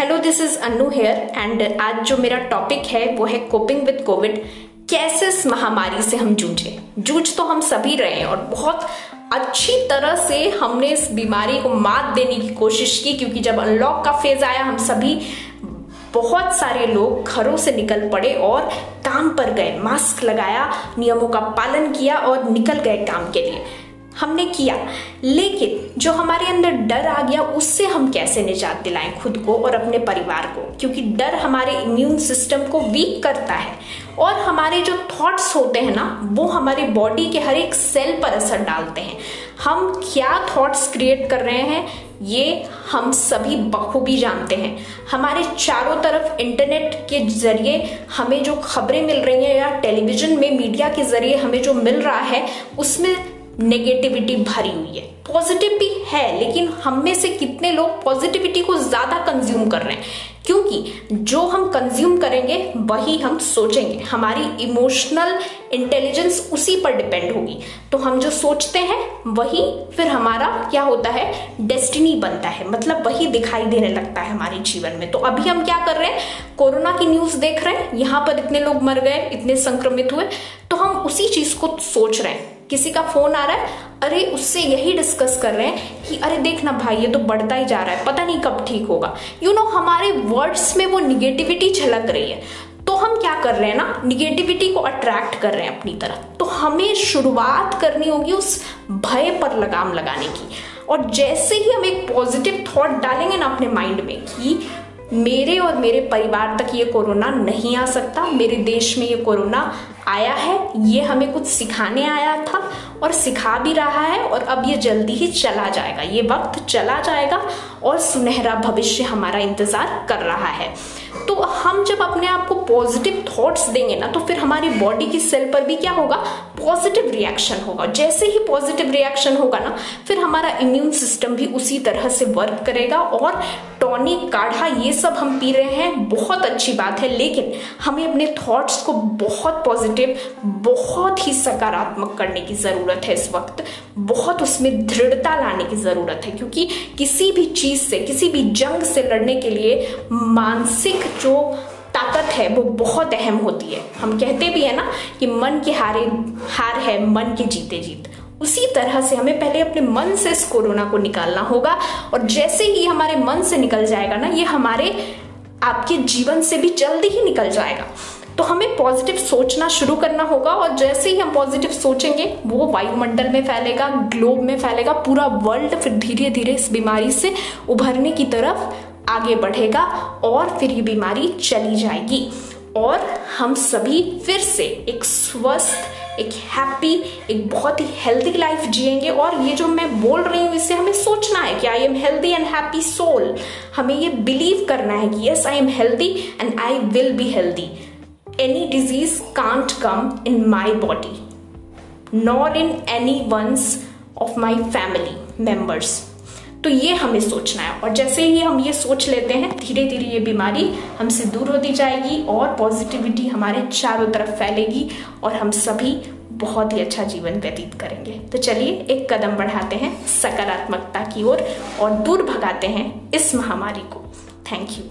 Hello this is Anu here and आज जो मेरा टॉपिक है, वो है कोपिंग विद कोविड कैसे इस महामारी से हम जूझे? जूझ तो हम सभी रहे हैं, और बहुत अच्छी तरह से हमने इस बीमारी को मात देने की कोशिश की, क्योंकि जब अनलॉक का फ़ेज़ आया, हम सभी बहुत सारे लोग घरों से निकल पड़े और काम पर गए मास्क लगाया, नियमों का पालन किया और निकल गए काम के लिए। हमने किया। लेकिन जो हमारे अंदर डर आ गया, उससे हम कैसे निजात दिलाएँ खुद को और अपने परिवार को? क्योंकि डर हमारे इम्यून सिस्टम को वीक करता है। और हमारे जो थॉट्स होते हैं ना, वो हमारी बॉडी के हर एक सेल पर असर डालते हैं। हम क्या थॉट्स क्रिएट कर रहे हैं, ये हम सभी बखूबी जानते हैं। हमारे चारों तरफ़ इंटरनेट के ज़रिए हमें जो खबरें मिल रही हैं या टेलीविज़न में मीडिया के ज़रिए हमें जो मिल रहा है, उसमें नेगेटिविटी भरी हुई है। पॉजिटिव भी है, लेकिन हम में से कितने लोग पॉजिटिविटी को ज़्यादा कंज्यूम कर रहे हैं? क्योंकि जो हम कंज्यूम करेंगे, वही हम सोचेंगे। हमारी इमोशनल इंटेलिजेंस उसी पर डिपेंड होगी। तो हम जो सोचते हैं, वही फिर हमारा क्या होता है? डेस्टिनी बनता है। मतलब वही दिखाई देने लगता है हमारे जीवन में। तो अभी हम क्या कर रहे हैं? कोरोना की न्यूज़ देख रहे हैं। यहाँ पर इतने लोग मर गए, इतने संक्रमित हुए। तो हम उसी चीज़ को सोच रहे हैं। किसी का फ़ोन आ रहा है अरे उससे यही डिस्कस कर रहे हैं कि अरे देखना भाई ये तो बढ़ता ही जा रहा है पता नहीं कब ठीक होगा। यू you नो know, हमारे वर्ड्स में वो निगेटिविटी झलक रही है। तो हम क्या कर रहे हैं ना निगेटिविटी को अट्रैक्ट कर रहे हैं अपनी तरफ़। तो हमें शुरुआत करनी होगी उस भय पर लगाम लगाने की। और जैसे ही हम एक पॉजिटिव थॉट डालेंगे ना अपने माइंड में कि मेरे और मेरे परिवार तक ये कोरोना नहीं आ सकता मेरे देश में ये कोरोना आया है, ये हमें कुछ सिखाने आया था और सिखा भी रहा है और अब ये जल्दी ही चला जाएगा। ये वक्त चला जाएगा और सुनहरा भविष्य हमारा इंतज़ार कर रहा है। तो हम जब अपने आप को पॉजिटिव थॉट्स देंगे ना तो फिर हमारी बॉडी की सेल पर भी क्या होगा? पॉजिटिव रिएक्शन होगा। जैसे ही पॉजिटिव रिएक्शन होगा ना, फिर हमारा इम्यून सिस्टम भी उसी तरह से वर्क करेगा और टॉनिक काढ़ा, ये सब हम पी रहे हैं। बहुत अच्छी बात है, लेकिन हमें अपने थॉट्स को बहुत पॉजिटिव बहुत ही सकारात्मक करने की ज़रूरत है इस वक्त। बहुत उसमें दृढ़ता लाने की ज़रूरत है, क्योंकि किसी भी चीज़ से, किसी भी जंग से लड़ने के लिए मानसिक जो ताकत है, वो बहुत अहम होती है। हम कहते भी है ना कि मन के हारे, हार है, मन के जीते जीत। उसी तरह से हमें पहले अपने मन से इस कोरोना को निकालना होगा, और जैसे ही हमारे मन से निकल जाएगा ना, ये हमारे आपके जीवन से भी जल्दी ही निकल जाएगा। तो हमें पॉजिटिव सोचना शुरू करना होगा और जैसे ही हम पॉजिटिव सोचेंगे, वो वायुमंडल में फैलेगा ग्लोब में फैलेगा, पूरा वर्ल्ड फिर धीरे धीरे इस बीमारी से उभरने की तरफ़ आगे बढ़ेगा और फिर ये बीमारी चली जाएगी। और हम सभी फिर से एक स्वस्थ, एक हैप्पी एक बहुत ही हेल्दी लाइफ जिएँगे और ये जो मैं बोल रही हूँ, इससे हमें सोचना है कि I am healthy and happy soul हमें ये बिलीव करना है कि yes I am healthy and I will be healthy any disease can't come in my body nor in any ones of my family members तो ये हमें सोचना है। और जैसे ही हम ये सोच लेते हैं धीरे धीरे ये बीमारी हमसे दूर होती जाएगी और पॉजिटिविटी हमारे चारों तरफ़ फैलेगी और हम सभी बहुत ही अच्छा जीवन व्यतीत करेंगे। तो चलिए एक कदम बढ़ाते हैं सकारात्मकता की ओर और, और दूर भगाते हैं इस महामारी को। Thank you